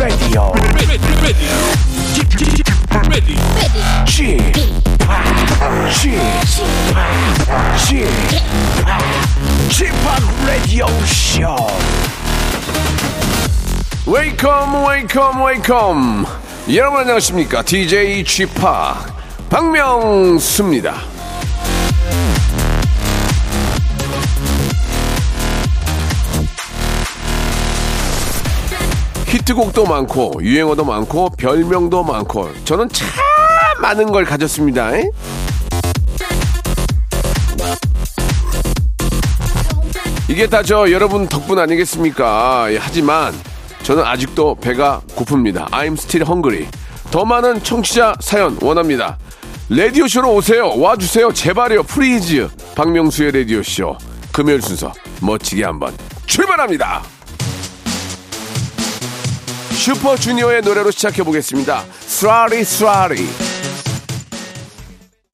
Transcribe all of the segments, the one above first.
Radio. Radio Show. 웨이컴 웨이컴 웨이컴 여러분 안녕하십니까 DJ 쥐파 박명수입니다 히트곡도 많고 유행어도 많고 별명도 많고 저는 참 많은 걸 가졌습니다. 에? 이게 다 저 여러분 덕분 아니겠습니까? 예, 하지만 저는 아직도 배가 고픕니다. I'm still hungry. 더 많은 청취자 사연 원합니다. 라디오쇼로 오세요. 와주세요. 제발요. Please 박명수의 라디오쇼. 금요일 순서 멋지게 한번 출발합니다 슈퍼주니어의 노래로 시작해 보겠습니다. 스라리 스라리.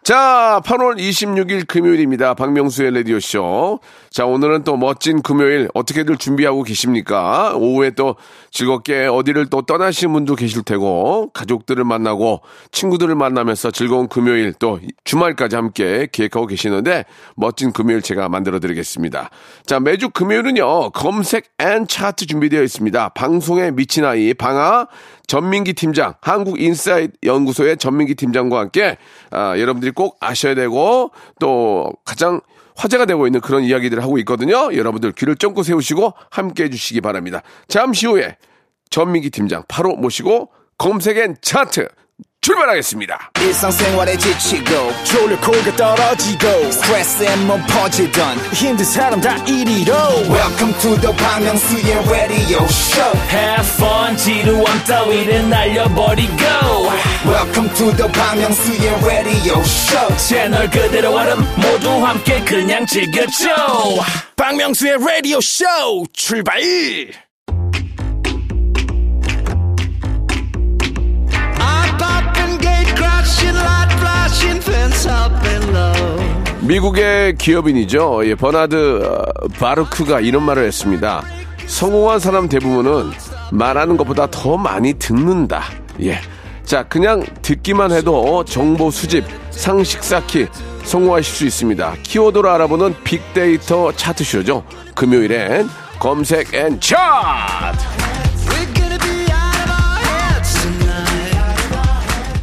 자, 8월 26일 금요일입니다. 박명수의 라디오쇼. 자, 오늘은 또 멋진 금요일 어떻게들 준비하고 계십니까? 오후에 또 즐겁게 어디를 또 떠나시는 분도 계실 테고, 가족들을 만나고, 친구들을 만나면서 즐거운 금요일 또 주말까지 함께 기획하고 계시는데, 멋진 금요일 제가 만들어 드리겠습니다. 자, 매주 금요일은요, 검색 and 차트 준비되어 있습니다. 방송에 미친 아이, 방아, 전민기 팀장, 한국인사이트 연구소의 전민기 팀장과 함께 아, 여러분들이 꼭 아셔야 되고 또 가장 화제가 되고 있는 그런 이야기들을 하고 있거든요. 여러분들 귀를 쫑긋 세우시고 함께 해주시기 바랍니다. 잠시 후에 전민기 팀장 바로 모시고 검색 and 차트 출발하겠습니다. 일상생활에 지치고, 졸려 코가 떨어지고, 스트레스에 몸 퍼지던, 힘든 사람 다 이리로. welcome to the Bang Myung-soo's radio show Have fun 지루함 따위를 날려버리고 welcome to the Bang Myung-soo's radio show 채널 그대로 얼음 모두 함께 그냥 즐겨줘 박명수의 라디오 쇼 출발! 미국의 기업인이죠. 예, 버나드 어, 바르크가 이런 말을 했습니다. 성공한 사람 대부분은 말하는 것보다 더 많이 듣는다. 예. 자, 그냥 듣기만 해도 정보 수집, 상식 쌓기 성공하실 수 있습니다. 키워드로 알아보는 빅데이터 차트쇼죠. 금요일엔 검색 and 차트!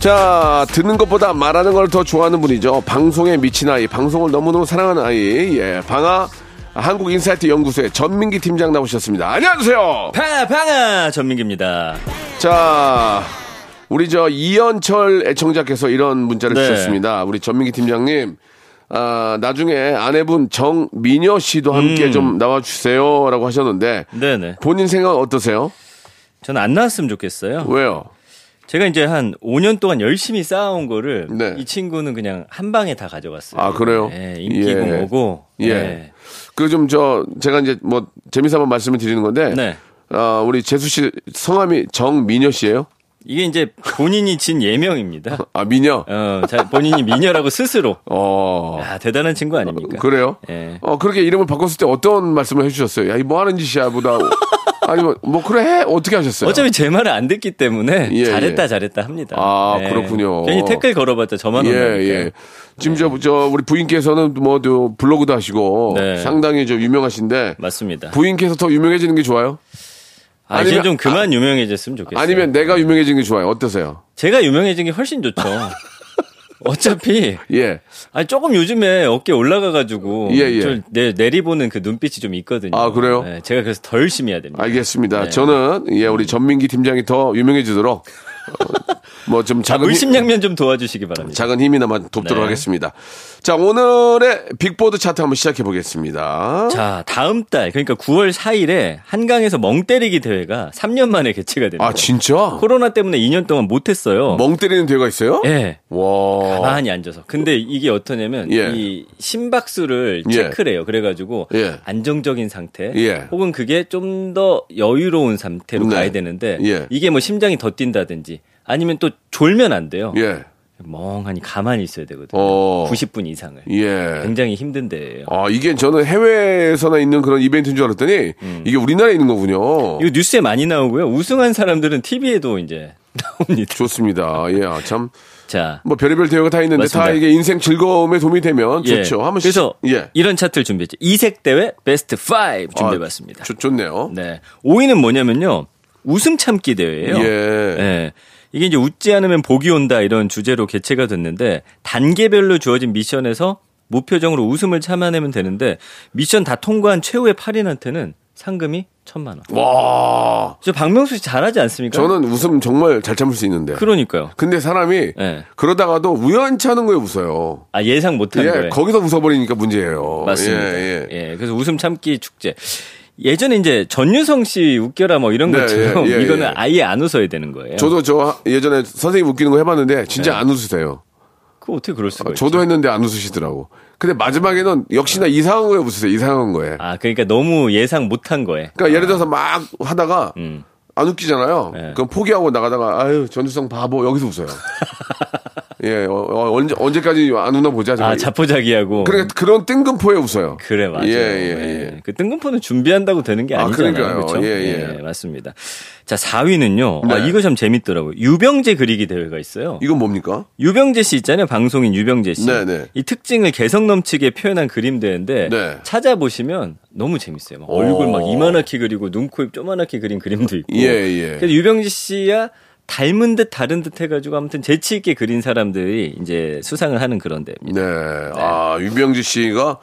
자, 듣는 것보다 말하는 걸 더 좋아하는 분이죠. 방송에 미친 아이, 방송을 너무너무 사랑하는 아이, 예, 방아 한국인사이트 연구소의 전민기 팀장 나오셨습니다. 안녕하세요. 방, 방아 전민기입니다 자, 우리 저 이현철 애청자께서 이런 문자를 네. 주셨습니다. 우리 전민기 팀장님, 아, 나중에 아내분 정미녀 씨도 함께 음. 좀 나와주세요라고 하셨는데 네네 본인 생각 어떠세요? 저는 안 나왔으면 좋겠어요 왜요? 제가 이제 한 5년 동안 열심히 쌓아온 거를 네. 이 친구는 그냥 한 방에 다 가져갔어요 아, 그래요? 네, 인기고 예. 뭐고 예. 네. 그좀 저 제가 이제 뭐 재미삼아 말씀을 드리는 건데, 네. 아, 우리 재수 씨 성함이 정미녀 씨예요? 이게 이제 본인이 진 예명입니다 아, 미녀. 어, 자, 본인이 미녀라고 스스로 어. 아, 대단한 친구 아닙니까 그래요? 예. 어, 그렇게 이름을 바꿨을 때 어떤 말씀을 해주셨어요? 야, 이 뭐 하는 짓이야, 보다. 아니면, 뭐, 그래, 해? 어떻게 하셨어요? 어차피 제 말을 안 듣기 때문에 예, 잘했다 예. 잘했다 합니다. 아, 그렇군요. 괜히 댓글 걸어봤자 저만 예. 예. 지금 저, 저, 우리 부인께서는 뭐, 저, 블로그도 하시고, 네. 상당히 저 유명하신데, 맞습니다. 부인께서 더 유명해지는 게 좋아요? 아, 아니면- 좀 그만 유명해졌으면 좋겠어요. 아니면 내가 유명해지는 게 좋아요? 어떠세요? 제가 유명해진 게 훨씬 좋죠. 어차피 예. 아니 조금 요즘에 어깨 올라가 가지고 예, 예. 좀 내, 내리보는 그 눈빛이 좀 있거든요. 아, 그래요? 네, 제가 그래서 더 열심히 해야 됩니다. 알겠습니다. 네. 저는, 예, 우리 전민기 팀장이 더 유명해지도록, 뭐좀 아, 작은. 힘- 물심양면 좀 도와주시기 바랍니다. 작은 힘이나마 돕도록 네. 하겠습니다. 자, 오늘의 빅보드 차트 한번 시작해 보겠습니다. 자, 다음 달 그러니까 9월 4일에 한강에서 멍 때리기 대회가 3년 만에 개최가 됩니다. 아, 진짜? 코로나 때문에 2년 동안 못 했어요. 멍 때리는 대회가 있어요? 예. 와. 가만히 앉아서. 근데 이게 어떠냐면 예. 이 심박수를 예. 체크를 해요. 그래가지고 예. 안정적인 상태, 예. 혹은 그게 좀 더 여유로운 상태로 네. 가야 되는데 예. 이게 뭐 심장이 더 뛴다든지 아니면 또 졸면 안 돼요. 예. 멍하니 가만히 있어야 되거든요. 어. 90분 이상을. 예. 굉장히 힘든 데예요. 아, 이게 저는 해외에서나 있는 그런 이벤트인 줄 알았더니 이게 우리나라에 있는 거군요. 음. 이거 뉴스에 많이 나오고요. 우승한 사람들은 TV에도 이제 나옵니다. 좋습니다. 예, 아, 참. 자, 뭐 별의별 대회가 다 있는데 다 맞습니다. 이게 인생 즐거움에 도움이 되면 예. 좋죠. 한번 그래서 예. 이런 차트를 준비했죠. 이색 대회 베스트 5 준비해 봤습니다. 아, 좋, 좋네요. 네. 5위는 뭐냐면요. 웃음 참기 대회예요. 예. 예. 이게 이제 웃지 않으면 복이 온다 이런 주제로 개최가 됐는데 단계별로 주어진 미션에서 무표정으로 웃음을 참아내면 되는데 미션 다 통과한 최후의 8인한테는 상금이 천만 원. 와. 저 박명수 씨 잘하지 않습니까? 저는 웃음 정말 잘 참을 수 있는데. 그러니까요. 근데 사람이 예. 그러다가도 우연치 않은 거에 웃어요. 아 예상 못한 예, 거예요. 거기서 웃어버리니까 문제예요. 맞습니다. 예, 예, 예. 그래서 웃음 참기 축제. 예전에 이제 전유성 씨 웃겨라 뭐 이런 네, 것처럼 예, 예, 이거는 예. 아예 안 웃어야 되는 거예요. 저도 저 예전에 선생님 웃기는 거 해봤는데 진짜 네. 안 웃으세요. 그거 어떻게 그럴 수가 있죠? 저도 했는데 안 웃으시더라고. 근데 마지막에는 역시나 이상한 거에 웃으세요. 이상한 거에. 아 그러니까 너무 예상 못한 거에. 그러니까 예를 들어서 막 하다가 음. 안 웃기잖아요. 네. 그럼 포기하고 나가다가 아유 전주성 바보 여기서 웃어요. 예, 어, 어, 언제 언제까지 안 웃나 보자. 아 정말. 자포자기하고. 그러니까 그런 뜬금포에 웃어요. 그래 맞아요. 예, 예, 예. 그 뜬금포는 준비한다고 되는 게 아, 아니잖아요. 그러니까요. 그렇죠? 예, 예. 맞습니다. 자 4위는요. 아, 네. 이거 참 재밌더라고요. 유병재 그리기 대회가 있어요. 이건 뭡니까? 유병재 씨 있잖아요. 방송인 유병재 씨. 네, 네. 이 특징을 개성 넘치게 표현한 그림 대회인데 네. 찾아보시면 너무 재밌어요. 막 얼굴 막 이만하게 그리고 눈, 코, 입 조만하게 그린 그림도 있고. 예, 예. 그래서 유병재 씨야 닮은 듯 다른 듯 해가지고 아무튼 재치 있게 그린 사람들이 이제 수상을 하는 그런 대회입니다. 네. 아, 유병재 씨가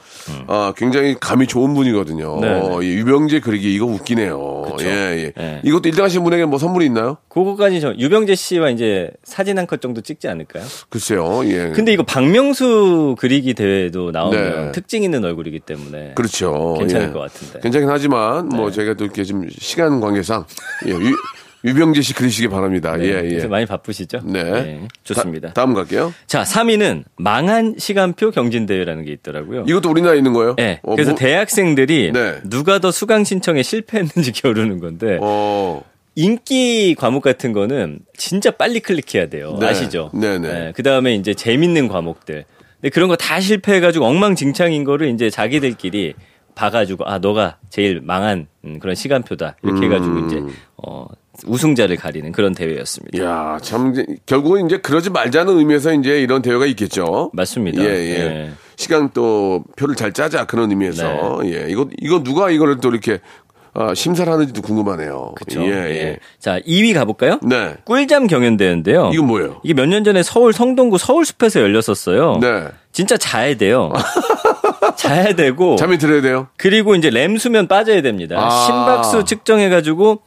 아, 굉장히 감이 좋은 분이거든요. 음. 네, 네. 어, 이 유병재 그리기 이거 웃기네요. 그쵸. 예, 예. 네. 이것도 1등 하신 분에게 뭐 선물이 있나요? 그거까지 저 유병재 씨와 이제 사진 한 컷 정도 찍지 않을까요? 글쎄요. 예. 근데 이거 박명수 그리기 대회도 나오면 네. 특징 있는 얼굴이기 때문에 그렇죠. 괜찮을 예. 것 같은데. 네. 괜찮긴 하지만 뭐 저희가 또 이렇게 좀 시간 관계상 예, 유, 유병재 씨 그리시기 바랍니다. 네, 예, 예. 많이 바쁘시죠? 네. 좋습니다. 다, 다 음 갈게요. 자, 3위는 망한 시간표 경진대회라는 게 있더라고요. 이것도 우리나라에 있는 거예요? 네. 어, 그래서 뭐- 대학생들이 네. 누가 더 수강 신청에 실패했는지 겨루는 건데 어, 인기 과목 같은 거는 진짜 빨리 클릭해야 돼요. 네. 아시죠? 네네. 그 다음에 이제 재밌는 과목들. 근데 그런 거 다 실패해가지고 엉망진창인 거를 이제 자기들끼리 봐가지고 아 너가 제일 망한 음, 그런 시간표다 이렇게 해가지고 음. 이제 어 우승자를 가리는 그런 대회였습니다. 야, 참 이제 결국은 이제 그러지 말자는 의미에서 이제 이런 대회가 있겠죠. 맞습니다. 예, 예. 예. 시간 또 표를 잘 짜자 그런 의미에서 네. 예. 이거 이거 누가 이거를 또 이렇게 아, 심사를 하는지도 궁금하네요. 그렇죠. 예, 예. 자 2위 가볼까요? 네. 꿀잠 경연대회인데요. 이건 뭐예요? 이게 몇 년 전에 서울 성동구 서울숲에서 열렸었어요. 네. 진짜 자야 돼요. 자야 되고 잠이 들어야 돼요. 그리고 이제 램 수면 빠져야 됩니다. 아. 심박수 측정해가지고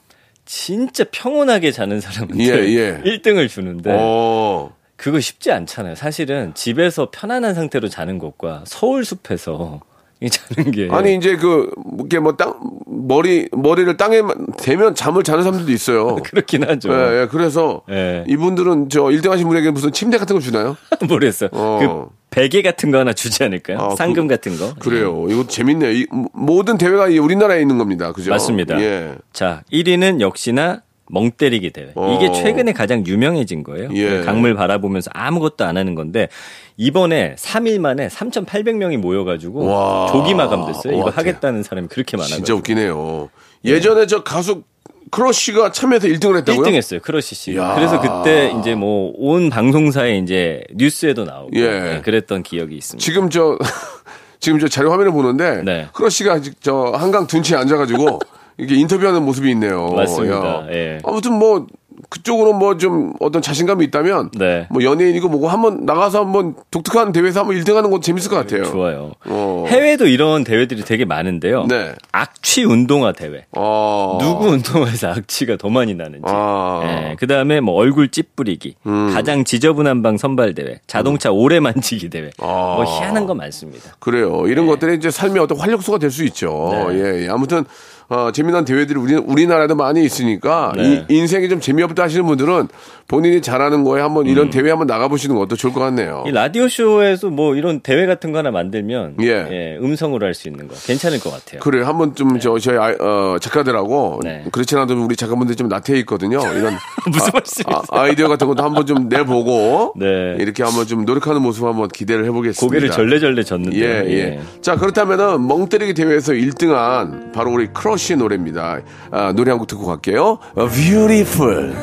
진짜 평온하게 자는 사람한테 예, 예. 1등을 주는데 어. 그거 쉽지 않잖아요. 사실은 집에서 편안한 상태로 자는 것과 서울 숲에서 이 자는 게 아니 이제 그 이게 뭐 땅 머리 머리를 땅에 대면 잠을 자는 사람들도 있어요. 그렇긴 하죠. 예, 예. 그래서 예. 이분들은 저 1등 하신 분에게 무슨 침대 같은 거 주나요? 모르겠어요. 어. 그 베개 같은 거 하나 주지 않을까요? 아, 상금 같은 거. 그래요. 이거 재밌네요. 이, 모든 대회가 이 우리나라에 있는 겁니다. 그죠? 맞습니다. 예. 자, 1위는 역시나 멍 때리기 대회. 어. 이게 최근에 가장 유명해진 거예요. 예. 강물 바라보면서 아무것도 안 하는 건데 이번에 3일 만에 3,800명이 모여가지고 와. 조기 마감됐어요. 이거 와, 하겠다는 사람이 그렇게 많아요. 진짜 웃기네요. 예전에 저 가수 크러쉬가 참여해서 1등을 했다고요? 1등 했어요. 크러쉬 씨. 야. 그래서 그때 이제 뭐 온 방송사에 이제 뉴스에도 나오고 예. 네, 그랬던 기억이 있습니다. 지금 저 지금 저 자료 화면을 보는데 네. 크러쉬가 아직 저 한강 둔치에 앉아가지고 이게 인터뷰하는 모습이 있네요. 맞습니다. 야. 예. 아무튼 뭐 그쪽으로 뭐 좀 어떤 자신감이 있다면 네. 뭐 연예인이고 뭐고 한번 나가서 한번 독특한 대회에서 한번 1등하는 것도 재밌을 것 같아요. 좋아요. 어. 해외도 이런 대회들이 되게 많은데요. 네. 악취 운동화 대회. 어. 누구 운동화에서 악취가 더 많이 나는지. 아. 음. 예, 그 다음에 뭐 얼굴 찌푸리기, 가장 지저분한 방 선발 대회, 자동차 오래 만지기 대회, 아. 뭐 희한한 거 많습니다. 그래요. 이런 것들이 이제 삶의 어떤 활력소가 될 수 있죠. 네. 예, 예. 아무튼 어, 재미난 대회들이 우리, 우리나라에도 많이 있으니까 네. 이, 인생이 좀 재미없다 하시는 분들은 본인이 잘하는 거에 한번 이런 대회 한번 나가보시는 것도 좋을 것 같네요. 이 라디오 쇼에서 뭐 이런 대회 같은 거 하나 만들면 예. 예, 음성으로 할 수 있는 거 괜찮을 것 같아요. 그래 한번 좀저 저희 아, 어, 작가들하고 네. 그렇지 않아도 우리 작가분들 좀 나태해 있거든요. 이런 무슨 말씀이세요? 아, 이디어 같은 것도 한번 좀 내보고 네. 이렇게 한번 좀 노력하는 모습 한번 기대를 해보겠습니다. 고개를 절레절레 졌는데. 예, 예. 자, 그렇다면은 멍때리기 대회에서 1등한 바로 우리 크 러쉬의 노래입니다. 아, 노래 한 곡 듣고 갈게요. 어, Beautiful.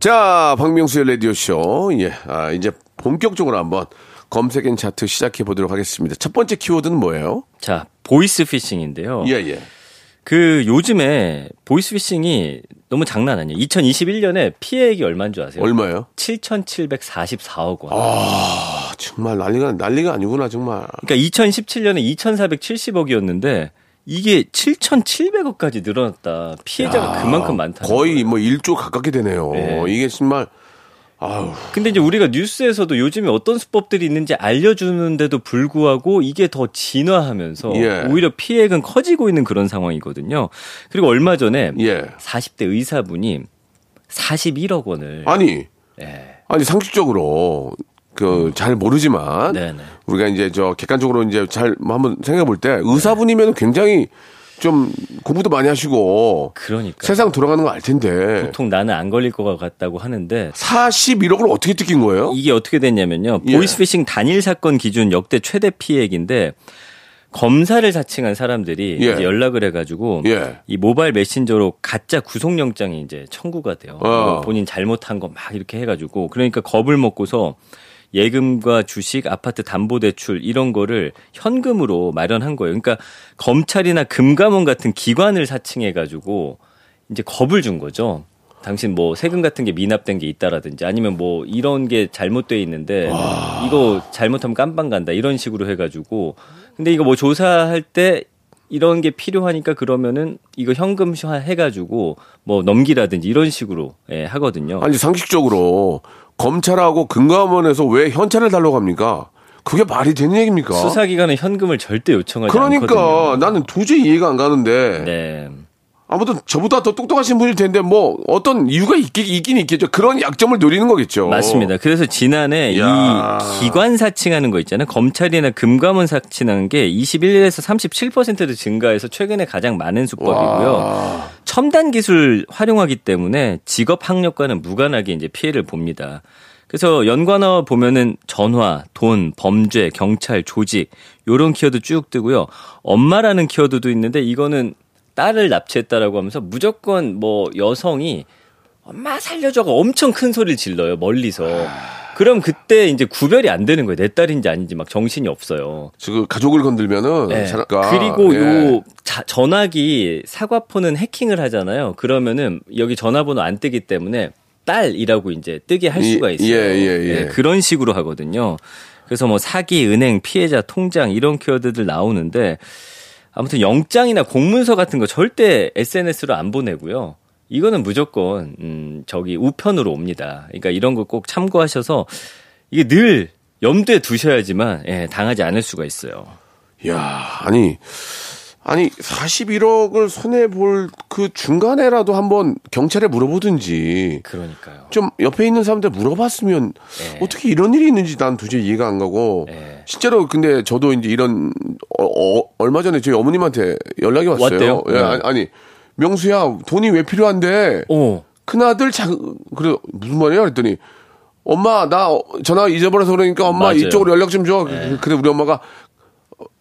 자, 박명수의 라디오쇼. 예, 아, 이제 본격적으로 한번 검색 and 차트 시작해 보도록 하겠습니다. 첫 번째 키워드는 뭐예요? 자, 보이스 피싱인데요. 예, 예. 그 요즘에 보이스 피싱이 너무 장난 아니에요. 2021년에 피해액이 얼마인 줄 아세요? 얼마예요? 7,744억 원. 아, 정말 난리가, 난리가 아니구나, 정말. 그러니까 2017년에 2,470억이었는데 이게 7,700억까지 늘어났다. 피해자가 그만큼 많다. 거의 뭐 1조 가깝게 되네요. 네. 이게 정말, 아우. 근데 이제 우리가 뉴스에서도 요즘에 어떤 수법들이 있는지 알려주는데도 불구하고 이게 더 진화하면서 예. 오히려 피해액은 커지고 있는 그런 상황이거든요. 그리고 얼마 전에 예. 40대 의사분이 41억 원을 아니, 예. 아니 상식적으로 그 잘 모르지만 네네. 우리가 이제 저 객관적으로 이제 잘 한번 생각해 볼 때 의사분이면 굉장히 좀 공부도 많이 하시고 그러니까 세상 돌아가는 거 알 텐데 보통 나는 안 걸릴 것 같다고 하는데 41억을 어떻게 뜯긴 거예요? 이게 어떻게 됐냐면요. 예. 보이스피싱 단일 사건 기준 역대 최대 피해액인데 검사를 사칭한 사람들이 예. 연락을 해가지고 예. 이 모바일 메신저로 가짜 구속영장이 이제 청구가 돼요. 어. 본인 잘못한 거 막 이렇게 해가지고 그러니까 겁을 먹고서 예금과 주식, 아파트 담보 대출 이런 거를 현금으로 마련한 거예요. 그러니까 검찰이나 금감원 같은 기관을 사칭해 가지고 이제 겁을 준 거죠. 당신 뭐 세금 같은 게 미납된 게 있다라든지 아니면 뭐 이런 게 잘못돼 있는데 이거 잘못하면 깜빵 간다 이런 식으로 해가지고 근데 이거 뭐 조사할 때 이런 게 필요하니까 그러면은 이거 현금화 해가지고 뭐 넘기라든지 이런 식으로 예, 하거든요. 아니 상식적으로 검찰하고 금감원에서 왜 현찰을 달라고 합니까? 그게 말이 되는 얘기입니까? 수사기관은 현금을 절대 요청하지 그러니까 않거든요. 나는 도저히 이해가 안 가는데 네. 아무튼 저보다 더 똑똑하신 분일 텐데 뭐 어떤 이유가 있긴, 있긴 있겠죠. 그런 약점을 노리는 거겠죠. 맞습니다. 그래서 지난해 야. 이 기관 사칭하는 거 있잖아요. 검찰이나 금감원 사칭하는 게 21에서 37%로 증가해서 최근에 가장 많은 수법이고요. 와. 첨단 기술 활용하기 때문에 직업 학력과는 무관하게 이제 피해를 봅니다. 그래서 연관어 보면은 전화, 돈, 범죄, 경찰, 조직 요런 키워드 쭉 뜨고요. 엄마라는 키워드도 있는데 이거는 딸을 납치했다라고 하면서 무조건 뭐 여성이 엄마 살려줘가 엄청 큰 소리를 질러요 멀리서. 그럼 그때 이제 구별이 안 되는 거예요. 내 딸인지 아닌지 막 정신이 없어요. 지금 가족을 건들면은 네. 잠깐 그리고 예. 요 자- 전화기 사과폰은 해킹을 하잖아요. 그러면은 여기 전화번호 안 뜨기 때문에 딸이라고 이제 뜨게 할 이- 수가 있어요. 예, 예, 예. 그런 식으로 하거든요. 그래서 뭐 사기, 은행, 피해자, 통장 이런 키워드들 나오는데 아무튼 영장이나 공문서 같은 거 절대 SNS로 안 보내고요. 이거는 무조건 음 저기 우편으로 옵니다. 그러니까 이런 거 꼭 참고하셔서 이게 늘 염두에 두셔야지만 예, 당하지 않을 수가 있어요. 야, 아니, 아니, 41억을 손해 볼 그 중간에라도 한번 경찰에 물어보든지, 그러니까요. 좀 옆에 있는 사람들 물어봤으면, 네. 어떻게 이런 일이 있는지 난 도저히 이해가 안 가고, 네. 실제로 근데 저도 이제 이런, 어, 어, 얼마 전에 저희 어머님한테 연락이 왔어요. 왔대요? 예, 네. 아니, 아니, 명수야, 돈이 왜 필요한데, 오. 큰아들 자, 그래, 무슨 말이야? 그랬더니, 엄마, 나 전화 잊어버려서 그러니까 엄마 맞아요. 이쪽으로 연락 좀 줘. 그래, 우리 엄마가,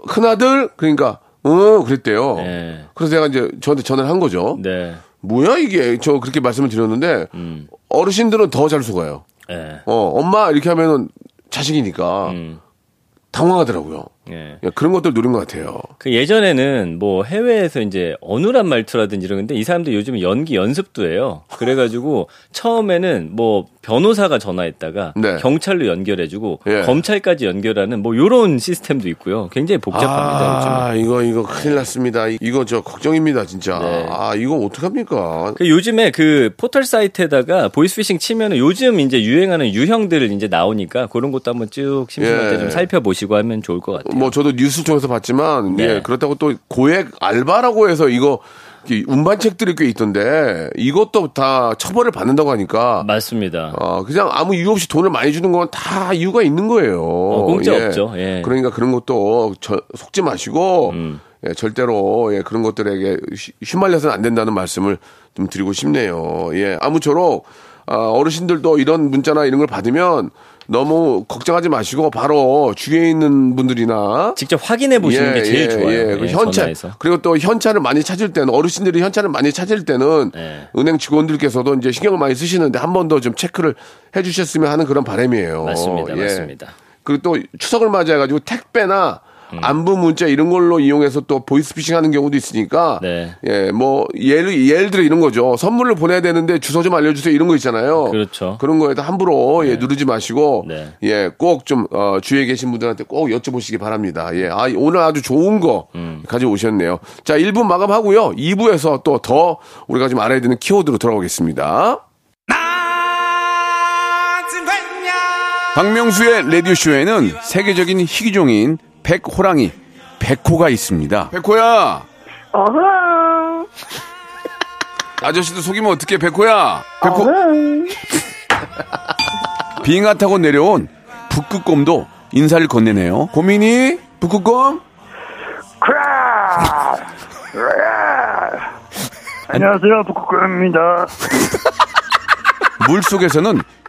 큰아들? 그러니까, 어, 그랬대요. 네. 그래서 제가 이제 저한테 전화를 한 거죠. 네. 뭐야, 이게. 저 그렇게 말씀을 드렸는데, 음. 어르신들은 더 잘 속아요. 예. 어, 엄마, 이렇게 하면은 자식이니까 음. 당황하더라고요. 예. 야, 그런 것들 노린 것 같아요. 그 예전에는 뭐 해외에서 이제 어눌한 말투라든지 이런 건데 이 사람들 요즘 연기 연습도 해요. 그래가지고 처음에는 뭐 변호사가 전화했다가 네. 경찰로 연결해주고 예. 검찰까지 연결하는 뭐 요런 시스템도 있고요. 굉장히 복잡합니다. 요즘. 아, 이거, 이거 큰일 났습니다. 이거 저 걱정입니다, 진짜. 네. 아, 이거 어떡합니까? 그 요즘에 그 포털 사이트에다가 보이스피싱 치면은 요즘 이제 유행하는 유형들을 이제 나오니까 그런 것도 한번 쭉 심심할 예. 때좀 살펴보시고 하면 좋을 것 같아요. 뭐 저도 뉴스 통해서 봤지만 네. 예 그렇다고 또 고액 알바라고 해서 이거 이 운반책들이 꽤 있던데 이것도 다 처벌을 받는다고 하니까 맞습니다. 어, 그냥 아무 이유 없이 돈을 많이 주는 건 다 이유가 있는 거예요. 공짜 없죠. 예. 그러니까 그런 것도 저- 속지 마시고 음. 예, 절대로 예, 그런 것들에게 휘- 휘말려서는 안 된다는 말씀을 좀 드리고 싶네요. 예, 아무쪼록 아, 어르신들도 이런 문자나 이런 걸 받으면 너무 걱정하지 마시고 바로 주위에 있는 분들이나 직접 확인해 보시는 게 제일 좋아요. 예, 그 예, 현찰 전화해서. 그리고 또 현찰을 많이 찾을 때는 어르신들이 현찰을 많이 찾을 때는 네. 은행 직원들께서도 이제 신경을 많이 쓰시는데 한 번 더 좀 체크를 해주셨으면 하는 그런 바람이에요. 맞습니다, 예. 맞습니다. 그리고 또 추석을 맞이해가지고 택배나 음. 안부 문자 이런 걸로 이용해서 또 보이스피싱 하는 경우도 있으니까 네. 예, 뭐 예를 예를 들어 이런 거죠. 선물을 보내야 되는데 주소 좀 알려 주세요 이런 거 있잖아요. 그렇죠. 그런 거에다 함부로 예, 누르지 마시고 네. 예, 꼭좀 어, 주위에 계신 분들한테 꼭 여쭤보시기 바랍니다. 예, 아 오늘 아주 좋은 거 음. 가지고 오셨네요. 자, 1부 마감하고요. 2부에서 또 더 우리가 좀 알아야 되는 키워드로 돌아오겠습니다. 박명수의 라디오쇼에는 세계적인 희귀종인 백호랑이, 백호가 있습니다. 백호야! 어흥, 아저씨도 속이면 어떡해, 백호야! 백호! 빙하 타고 내려온 북극곰도 인사를 건네네요. 고민이? 북극곰? 크라! 안녕하세요, 북극곰입니다. 물 속에서는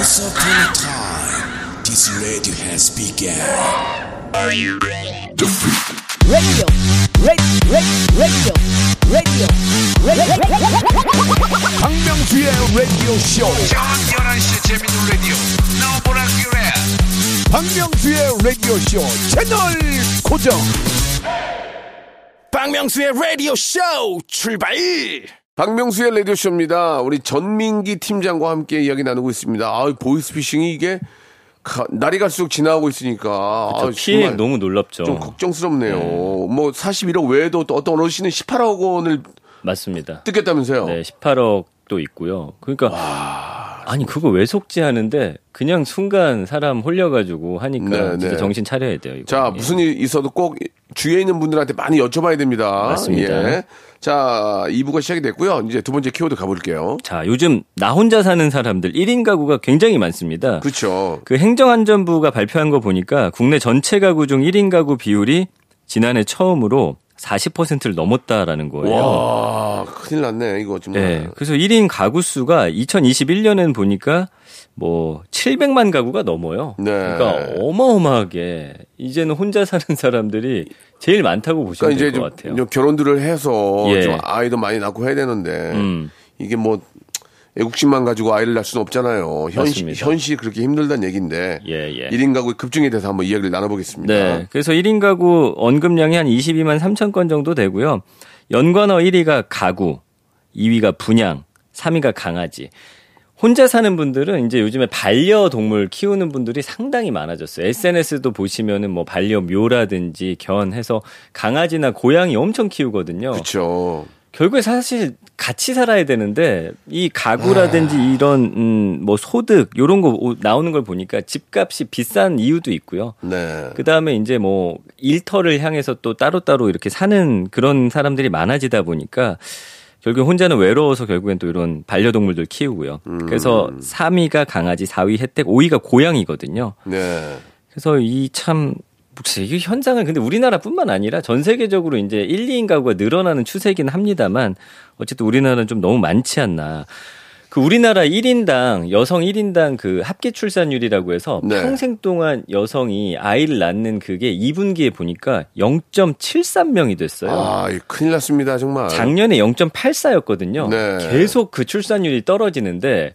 Once upon a time, this radio has begun. radio, radio, radio, radio, radio. 박명수의 라디오 쇼. 박명수의 라디오 쇼 채널 고정. 박명수의 라디오 쇼 출발! 박명수의 라디오 쇼입니다. 우리 전민기 팀장과 함께 이야기 나누고 있습니다. 아, 보이스피싱이 이게 가- 날이 갈수록 지나가고 있으니까 아, 피해 너무 놀랍죠. 좀 걱정스럽네요. 뭐 41억 외에도 또 어떤 어르신은 18억 원을 맞습니다. 뜯겠다면서요. 네, 18억도 있고요. 그러니까 아니 그거 왜 속지 하는데 그냥 순간 사람 홀려가지고 하니까 네, 진짜 네. 정신 차려야 돼요. 이거. 자, 예. 무슨 일 있어도 꼭 주위에 있는 분들한테 많이 여쭤봐야 됩니다. 맞습니다. 예. 자, 2부가 시작이 됐고요. 이제 두 번째 키워드 가볼게요. 자, 요즘 나 혼자 사는 사람들 1인 가구가 굉장히 많습니다. 그렇죠. 그 행정안전부가 발표한 거 보니까 국내 전체 가구 중 1인 가구 비율이 지난해 처음으로 40%를 넘었다라는 거예요. 와, 큰일 났네, 이거 정말. 네. 그래서 1인 가구 수가 2021년엔 보니까 뭐 700만 가구가 넘어요. 네. 그러니까 어마어마하게 이제는 혼자 사는 사람들이 제일 많다고 보시면 그러니까 될 이제 것 좀, 같아요. 좀 결혼들을 해서 예. 좀 아이도 많이 낳고 해야 되는데 음. 이게 뭐 애국심만 가지고 아이를 낳을 수는 없잖아요. 현실, 맞습니다. 현실이 그렇게 힘들다는 얘기인데 예, 예. 1인 가구 급증에 대해서 한번 이야기를 나눠보겠습니다. 네. 그래서 1인 가구 언급량이 한 22만 3천 건 정도 되고요. 연관어 1위가 가구, 2위가 분양, 3위가 강아지. 혼자 사는 분들은 이제 요즘에 반려동물 키우는 분들이 상당히 많아졌어요. SNS도 보시면은 뭐 반려묘라든지 견 해서 강아지나 고양이 엄청 키우거든요. 그렇죠. 결국에 사실 같이 살아야 되는데 이 가구라든지 이런 음뭐 소득 요런 거 오- 나오는 걸 보니까 집값이 비싼 이유도 있고요. 네. 그 다음에 이제 뭐 일터를 향해서 또 따로따로 이렇게 사는 그런 사람들이 많아지다 보니까 결국 혼자는 외로워서 결국엔 또 이런 반려동물들 키우고요. 그래서 3위가 강아지, 4위 혜택, 5위가 고양이거든요. 네. 그래서 이 참, 혹시 이 현상은 근데 우리나라뿐만 아니라 전 세계적으로 이제 1, 2인 가구가 늘어나는 추세이긴 합니다만 어쨌든 우리나라는 좀 너무 많지 않나. 그 우리나라 1인당 여성 1인당 그 합계 출산율이라고 해서 네. 평생 동안 여성이 아이를 낳는 그게 2분기에 보니까 0.73명이 됐어요. 아, 이 큰일 났습니다, 정말. 작년에 0.84였거든요. 네. 계속 그 출산율이 떨어지는데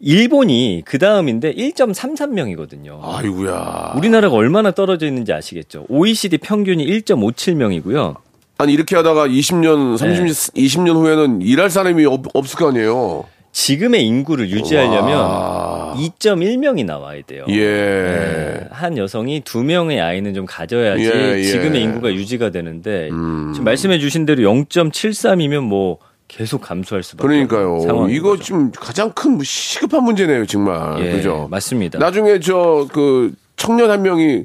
일본이 그 다음인데 1.33명이거든요. 아이고야. 우리나라가 얼마나 떨어져 있는지 아시겠죠? OECD 평균이 1.57명이고요. 아니 이렇게 하다가 20년, 30년, 네. 20년 후에는 일할 사람이 없, 없을 거 아니에요. 지금의 인구를 유지하려면 와. 2.1명이 나와야 돼요. 예. 네, 한 여성이 두 명의 아이는 좀 가져야지 예, 음. 예. 지금의 인구가 유지가 되는데 지금 말씀해 주신 대로 0.73이면 뭐 계속 감소할 수밖에 그러니까요. 상황인 이거 거죠. 지금 가장 큰 시급한 문제네요, 정말. 예, 그죠? 맞습니다. 나중에 저 그 청년 한 명이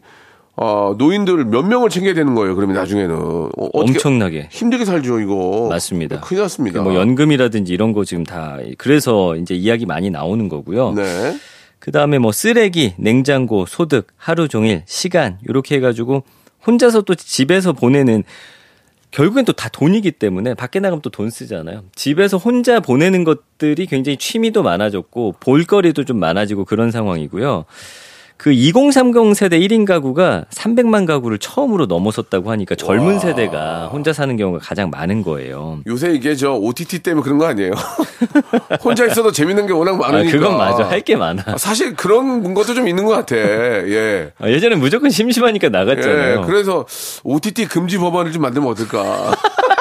어, 노인들 몇 명을 챙겨야 되는 거예요. 그러면 나중에는 어, 엄청나게 힘들게 살죠, 이거. 맞습니다. 큰일 났습니다. 뭐 연금이라든지 이런 거 지금 다 그래서 이제 이야기 많이 나오는 거고요. 네. 그 다음에 뭐 쓰레기, 냉장고, 소득, 하루 종일, 시간 이렇게 해 가지고 혼자서 또 집에서 보내는 결국엔 또 다 돈이기 때문에 밖에 나가면 또 돈 쓰잖아요. 집에서 혼자 보내는 것들이 굉장히 취미도 많아졌고 볼거리도 좀 많아지고 그런 상황이고요. 그 2030 세대 1인 가구가 300만 가구를 처음으로 넘어섰다고 하니까 젊은 세대가 혼자 사는 경우가 가장 많은 거예요. 요새 이게 저 OTT 때문에 그런 거 아니에요? 혼자 있어도 재밌는 게 워낙 아, 많으니까. 그건 맞아. 할 게 많아. 아, 사실 그런 것도 좀 있는 것 같아. 예. 아, 예전에 무조건 심심하니까 나갔잖아요. 예, 그래서 OTT 금지 법안을 좀 만들면 어떨까?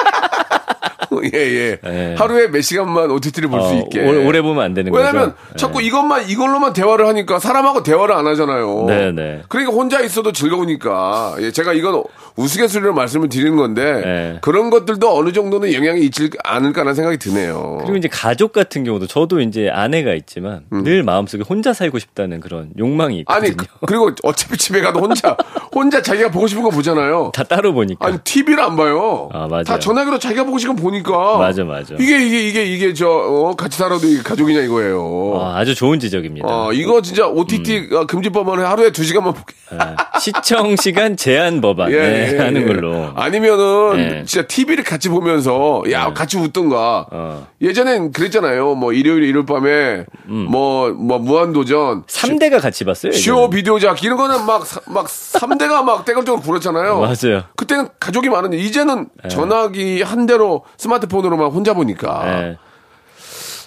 예, 예, 예. 하루에 몇 시간만 OTT를 볼수 어, 있게. 오래, 오래 보면 안 되는 왜냐면 거죠. 예. 자꾸 이것만 이걸로만 대화를 하니까 사람하고 대화를 안 하잖아요. 네, 네. 그러니까 혼자 있어도 즐거우니까. 예, 제가 이건 우스갯소리로 말씀을 드리는 건데 네. 그런 것들도 어느 정도는 영향이 있지 않을까라는 생각이 드네요. 그리고 이제 가족 같은 경우도 저도 이제 아내가 있지만 늘 마음속에 혼자 살고 싶다는 그런 욕망이 음. 아니 있거든요. 그- 그리고 어차피 집에 가도 혼자 혼자 자기가 보고 싶은 거 보잖아요. 다 따로 보니까. 아니 TV를 안 봐요. 아, 맞아요. 다 전화기로 자기가 보고 싶은 거 보니 까. 맞아, 맞아. 이게 이게 이게 이게 저 어, 같이 살아도 이게 가족이냐 이거예요. 아, 아주 좋은 지적입니다. 어, 이거 진짜 OTT 음. 가 금지법안을 하루에 두 시간만 보게. 예. 시청 시간 제한 법안 예, 네, 예, 하는 예. 걸로. 아니면은 예. 진짜 TV를 같이 보면서 야 같이 웃던가. 어. 예전엔 그랬잖아요. 뭐 일요일 일요일 밤에 음. 뭐 뭐 무한도전. 3대가 같이 봤어요. 쇼. 비디오작 이런 거는 막 막 3대가 막 떼걸떼걸 굴었잖아요. 맞아요. 그때는 가족이 많은데 이제는 전화기 한 대로 스마트 폰으로만 혼자 보니까 예.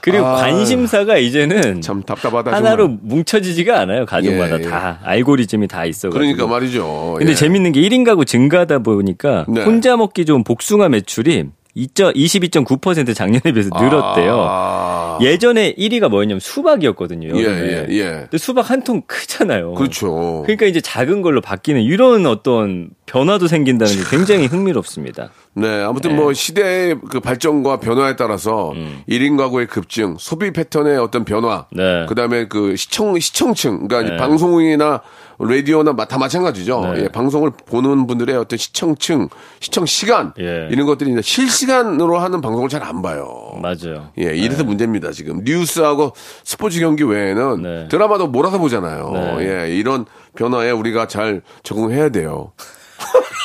그리고 아. 관심사가 이제는 참 답답하다. 하나로 정말. 뭉쳐지지가 않아요. 가족마다 예, 예. 다 알고리즘이 다 있어. 그러니까 말이죠. 근데 예. 재밌는 게 1인 가구 증가하다 보니까 네. 혼자 먹기 좋은 복숭아 매출이 22.9% 작년에 비해서 늘었대요. 아. 예전에 1위가 뭐였냐면 수박이었거든요. 예. 예, 예. 근데 수박 한 통 크잖아요. 그렇죠. 그러니까 이제 작은 걸로 바뀌는 이런 어떤 변화도 생긴다는 게 굉장히 흥미롭습니다. 네, 아무튼 뭐 시대의 그 발전과 변화에 따라서 일 1인 가구의 급증, 소비 패턴의 어떤 변화, 음. 네. 그다음에 그 시청 시청층, 그러니까 네. 방송이나 라디오나 마- 다 마찬가지죠. 네. 예, 방송을 보는 분들의 어떤 시청층, 시청 시간 예. 이런 것들이 이제 실시간으로 하는 방송을 잘 안 봐요. 맞아요. 예, 이래서 문제입니다, 지금. 뉴스하고 스포츠 경기 외에는 네. 드라마도 몰아서 보잖아요. 네. 예, 이런 변화에 우리가 잘 적응해야 돼요.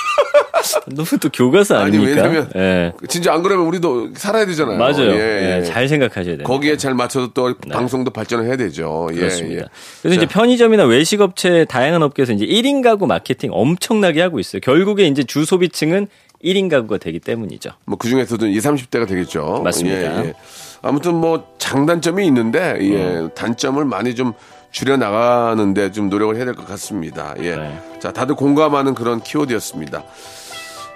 너무 또 교과서 아니, 아닙니까? 왜냐면 예. 진짜 안 그러면 우리도 살아야 되잖아요. 맞아요. 예, 예, 예. 잘 생각하셔야 돼요. 거기에 잘 맞춰서 또 방송도 발전을 해야 되죠. 예, 그렇습니다. 예. 그래서 이제 자, 편의점이나 외식업체 다양한 업계에서 이제 1인 가구 마케팅 엄청나게 하고 있어요. 결국에 이제 주 소비층은 1인 가구가 되기 때문이죠. 뭐 그중에서도 20, 30대가 되겠죠. 맞습니다. 아무튼 뭐 장단점이 있는데 예, 음. 단점을 많이 좀 줄여 나가는데 좀 노력을 해야 될 것 같습니다. 예. 네. 자, 다들 공감하는 그런 키워드였습니다.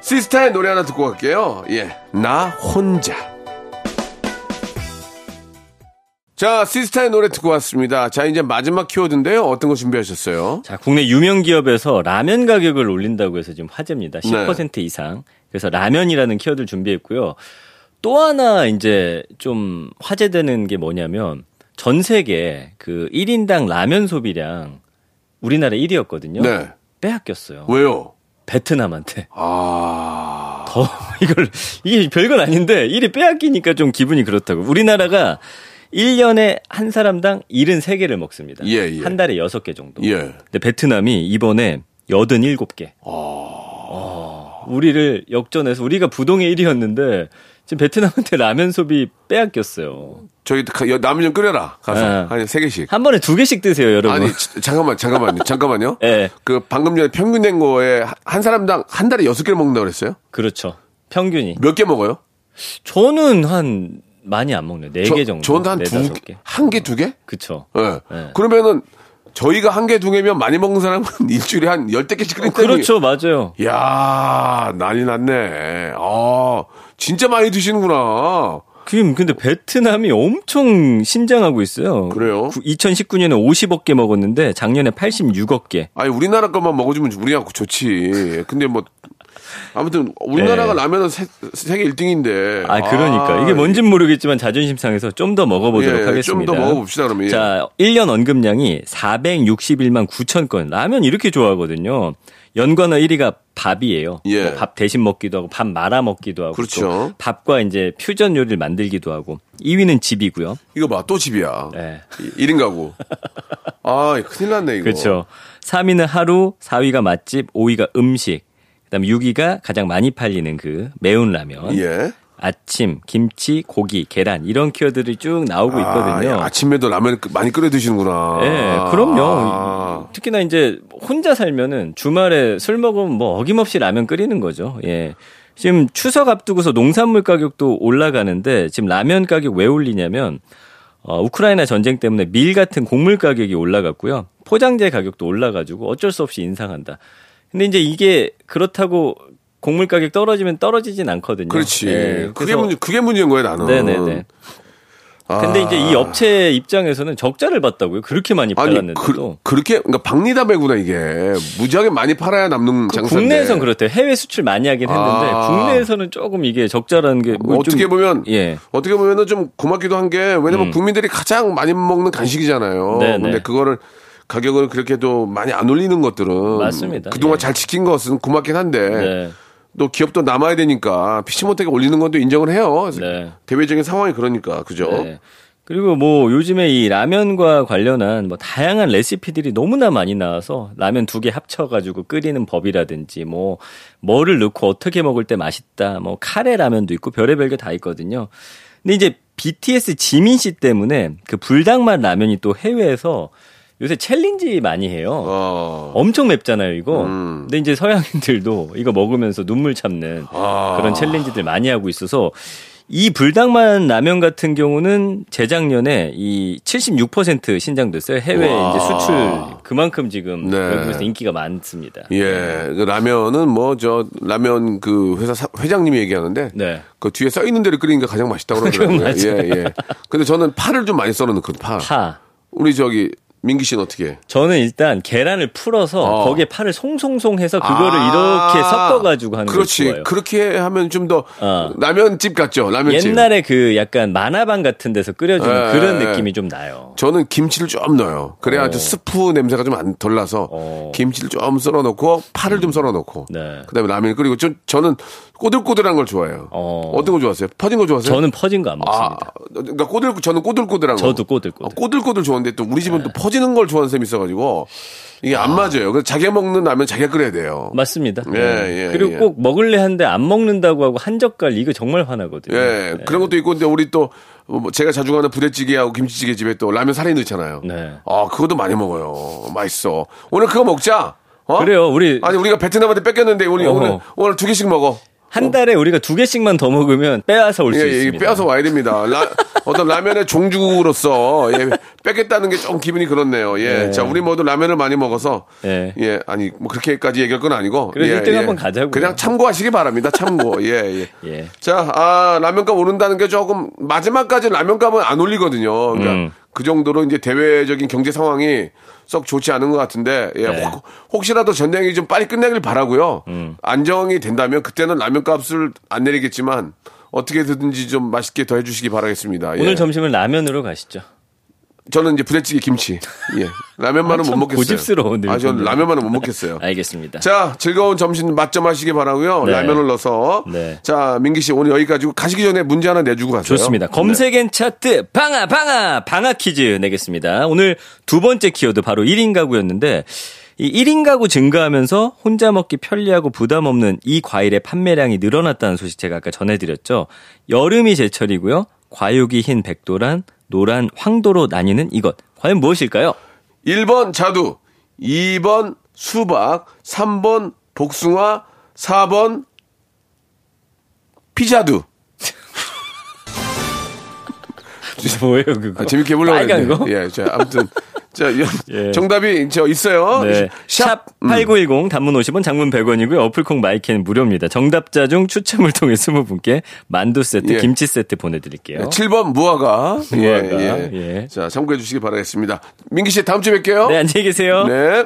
시스타의 노래 하나 듣고 갈게요. 예. 나 혼자. 자, 시스타의 노래 듣고 왔습니다. 자, 이제 마지막 키워드인데요. 어떤 거 준비하셨어요? 자, 국내 유명 기업에서 라면 가격을 올린다고 해서 지금 화제입니다. 네. 10% 이상. 그래서 라면이라는 키워드를 준비했고요. 또 하나 이제 좀 화제되는 게 뭐냐면 전 세계 그 1인당 라면 소비량 우리나라 1위였거든요. 네. 빼앗겼어요. 왜요? 베트남한테. 아. 더 이걸 이게 별건 아닌데 1위 빼앗기니까 좀 기분이 그렇다고. 우리나라가 1년에 한 사람당 73개를 먹습니다. 예, 예. 한 달에 6개 정도. 예. 근데 베트남이 이번에 87개. 어, 우리를 역전해서 우리가 부동의 1위였는데 지금 베트남한테 라면 소비 빼앗겼어요. 저기 라면 좀 끓여라. 가서. 네. 아니, 세 개씩. 한 번에 두 개씩 드세요, 여러분. 아니, 지- 잠깐만, 잠깐만요. 잠깐만요. 예. 그 방금 전에 평균 낸 거에 한- 한 사람당 한 달에 여섯 개를 먹는다고 그랬어요? 그렇죠. 평균이. 몇 개 먹어요? 저는 한 많이 안 먹네요. 네 개 정도. 저는 한 네, 두, 개. 한 개, 두 개? 그쵸. 예. 네. 그러면은 저희가 한 개, 두 개면 많이 먹는 사람은 일주일에 한 열댓 개씩 끓인다. 그렇죠, 맞아요. 야 난리 났네. 아, 진짜 많이 드시는구나. 지금 근데 베트남이 엄청 신장하고 있어요. 그래요? 2019년에 50억 개 먹었는데 작년에 86억 개. 아니, 우리나라 것만 먹어주면 우리가 좋지. 근데 뭐, 아무튼, 우리나라가 네. 라면은 세, 세계 1등인데. 아, 그러니까. 이게 뭔진 모르겠지만 자존심 상해서 좀 더 먹어보도록 예, 하겠습니다. 좀 더 먹어봅시다, 그러면. 예. 자, 1년 언급량이 461만 9천 건. 라면 이렇게 좋아하거든요. 연관어 1위가 밥이에요. 예. 뭐 밥 대신 먹기도 하고, 밥 말아 먹기도 하고. 그렇죠. 또 밥과 이제 퓨전 요리를 만들기도 하고. 2위는 집이고요. 이거 봐, 또 집이야. 네. 1인 가구. 아, 큰일 났네, 이거. 그렇죠. 3위는 하루, 4위가 맛집, 5위가 음식. 그다음에 6위가 가장 많이 팔리는 그 매운 라면. 예. 아침, 김치, 고기, 계란 이런 키워드들이 쭉 나오고 있거든요. 아, 아침에도 라면 많이 끓여 드시는구나. 예, 그럼요. 아. 특히나 이제 혼자 살면은 주말에 술 먹으면 뭐 어김없이 라면 끓이는 거죠. 예. 지금 추석 앞두고서 농산물 가격도 올라가는데 지금 라면 가격 왜 올리냐면 어, 우크라이나 전쟁 때문에 밀 같은 곡물 가격이 올라갔고요. 포장재 가격도 올라가지고 어쩔 수 없이 인상한다. 근데 이제 이게 그렇다고 곡물 가격 떨어지면 떨어지진 않거든요. 그렇지. 예, 그게 문제, 그게 문제인 거야, 나는. 네네네. 아. 근데 이제 이 업체 입장에서는 적자를 봤다고요. 그렇게 많이 팔았는데도. 그, 렇게 그러니까 박리담배구나, 이게. 무지하게 많이 팔아야 남는 그 장사인데. 국내에선 그렇대요. 해외 수출 많이 하긴 했는데 아. 국내에서는 조금 이게 적자라는 게뭐뭐 어떻게 좀- 보면 예. 어떻게 보면은 좀 고맙기도 한 게 왜냐면 음. 국민들이 가장 많이 먹는 간식이잖아요. 네네. 근데 그거를 가격을 그렇게도 많이 안 올리는 것들은 맞습니다. 그동안 예. 잘 지킨 것은 고맙긴 한데 네. 또 기업도 남아야 되니까 피치 못하게 올리는 건또 인정을 해요. 네. 대외적인 상황이 그러니까 그죠? 네. 그리고 뭐 요즘에 이 라면과 관련한 뭐 다양한 레시피들이 너무나 많이 나와서 라면 두 개 합쳐가지고 끓이는 법이라든지 뭐 뭐를 넣고 어떻게 먹을 때 맛있다 뭐 카레 라면도 있고 별의별 게 다 있거든요. 근데 이제 BTS 지민 씨 때문에 그 불닭맛 라면이 또 해외에서 요새 challenge 많이 해요. 어. 엄청 맵잖아요, 이거. 음. 근데 이제 서양인들도 이거 먹으면서 눈물 참는 아. 그런 challenge들 많이 하고 있어서 이 불닭만 라면 같은 경우는 재작년에 이 76% 신장됐어요. 해외 와. 이제 수출 그만큼 지금 네. 외국에서 인기가 많습니다. 예, 그 라면은 뭐 저 라면 그 회사 사- 회장님이 얘기하는데 네. 그 뒤에 써 있는 대로 끓이니까 가장 맛있다고 그러더라고요. 예, 예. 근데 저는 파를 좀 많이 썰어 넣거든, 파. 파. 우리 저기 민기 씨는 어떻게 해? 저는 일단 계란을 풀어서 어. 거기에 파를 송송송 해서 그거를 아, 이렇게 섞어가지고 하는 걸 그렇지. 좋아해요. 그렇게 하면 좀더 어. 라면집 같죠. 라면집. 옛날에 그 약간 만화방 같은 데서 끓여주는 예, 그런 예. 느낌이 좀 나요. 저는 김치를 좀 넣어요. 그래야 어. 아주 스프 냄새가 좀안덜 나서 어. 김치를 좀 썰어 넣고 파를 좀 썰어 넣고 네. 그다음에 라면을 끓이고 저, 저는 꼬들꼬들한 걸 좋아해요. 어. 어. 떤거 좋아하세요? 퍼진 거 좋아하세요? 저는 퍼진 거안 아, 먹습니다. 그러니까 꼬들 저는 꼬들꼬들한 거. 저도 꼬들꼬들. 아, 꼬들꼬들 좋아하는데 또 우리 집은 네. 또 퍼 지는 걸 좋아하는 사람이 있어가지고 이게 안 맞아요. 그래서 자기가 먹는 라면 자기가 끓여야 돼요. 맞습니다. 예, 예, 그리고 예. 꼭 먹을래 하는데 안 먹는다고 하고 한 젓갈 이거 정말 화나거든요. 예, 그런 것도 있고 근데 우리 또뭐 제가 자주 가는 부대찌개하고 김치찌개 집에 또 라면 살이 넣잖아요. 네. 아, 그것도 많이 먹어요. 맛있어. 오늘 그거 먹자. 어? 그래요. 우리 아니 우리가 베트남한테 뺏겼는데 우리 어허. 오늘 오늘 두 개씩 먹어. 한 달에 우리가 두 개씩만 더 먹으면 빼앗아 올수 예, 예, 있습니다. 빼앗아 와야 됩니다. 라- 어떤 라면의 종주로서 예, 뺏겠다는 게 좀 기분이 그렇네요. 예, 예. 자 우리 모두 라면을 많이 먹어서 예. 예, 아니 뭐 그렇게까지 얘기할 건 아니고 그래도 예, 일등 예. 한번 가자고요. 그냥 참고하시기 바랍니다. 참고. 예, 예. 예. 자, 아, 라면값 오른다는 게 조금 마지막까지 라면값은 안 올리거든요. 그러니까 음. 그 정도로 이제 대외적인 경제 상황이 썩 좋지 않은 것 같은데 예, 네. 혹, 혹시라도 전쟁이 좀 빨리 끝내길 바라고요. 음. 안정이 된다면 그때는 라면 값을 안 내리겠지만 어떻게든지 좀 맛있게 더 해주시기 바라겠습니다. 예. 오늘 점심은 라면으로 가시죠. 저는 이제 부대찌개 김치. 예. 라면만은 아, 참못 먹겠어요. 고집스러운 아, 저는. 라면만은 못 먹겠어요. 알겠습니다. 자, 즐거운 점심 맛점 하시기 바라고요. 네. 라면을 넣어서. 네. 자, 민기 씨 오늘 여기까지고 가시기 전에 문제 하나 내주고 가세요. 좋습니다. 네. 검색엔 차트 방아 방아 방아 퀴즈 내겠습니다. 오늘 두 번째 키워드 바로 1인 가구였는데 이 1인 가구 증가하면서 혼자 먹기 편리하고 부담 없는 이 과일의 판매량이 늘어났다는 소식 제가 아까 전해드렸죠. 여름이 제철이고요. 과육이 흰 백도란, 노란 황도로 나뉘는 이것. 과연 무엇일까요? 1번 자두, 2번 수박, 3번 복숭아, 4번 피자두. 뭐예요 그거? 아, 재밌게 해보려고 했는데. 거? 예, 자, 아무튼. 자, 여- 예. 정답이 저 있어요. 네. 샵 음. 8910 단문 50원 장문 100원이고요. 어플콩 마이크는 무료입니다. 정답자 중 추첨을 통해 20분께 만두 세트, 예. 김치 세트 보내드릴게요. 7번 무화과. 무화과, 예, 예. 예. 자, 참고해 주시기 바라겠습니다. 민기 씨, 다음 주에 뵐게요. 네, 안녕히 계세요. 네.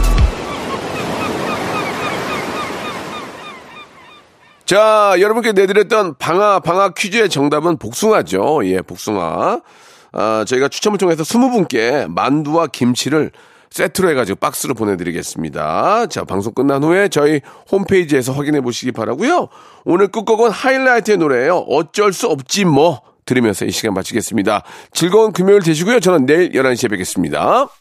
자, 여러분께 내드렸던 방아, 방아 퀴즈의 정답은 복숭아죠. 예, 복숭아. 아, 저희가 추첨을 통해서 20분께 만두와 김치를 세트로 해가지고 박스로 보내드리겠습니다. 자, 방송 끝난 후에 저희 홈페이지에서 확인해 보시기 바라고요 오늘 끝곡은 하이라이트의 노래예요 어쩔 수 없지 뭐. 들으면서 이 시간 마치겠습니다. 즐거운 금요일 되시고요. 저는 내일 11시에 뵙겠습니다.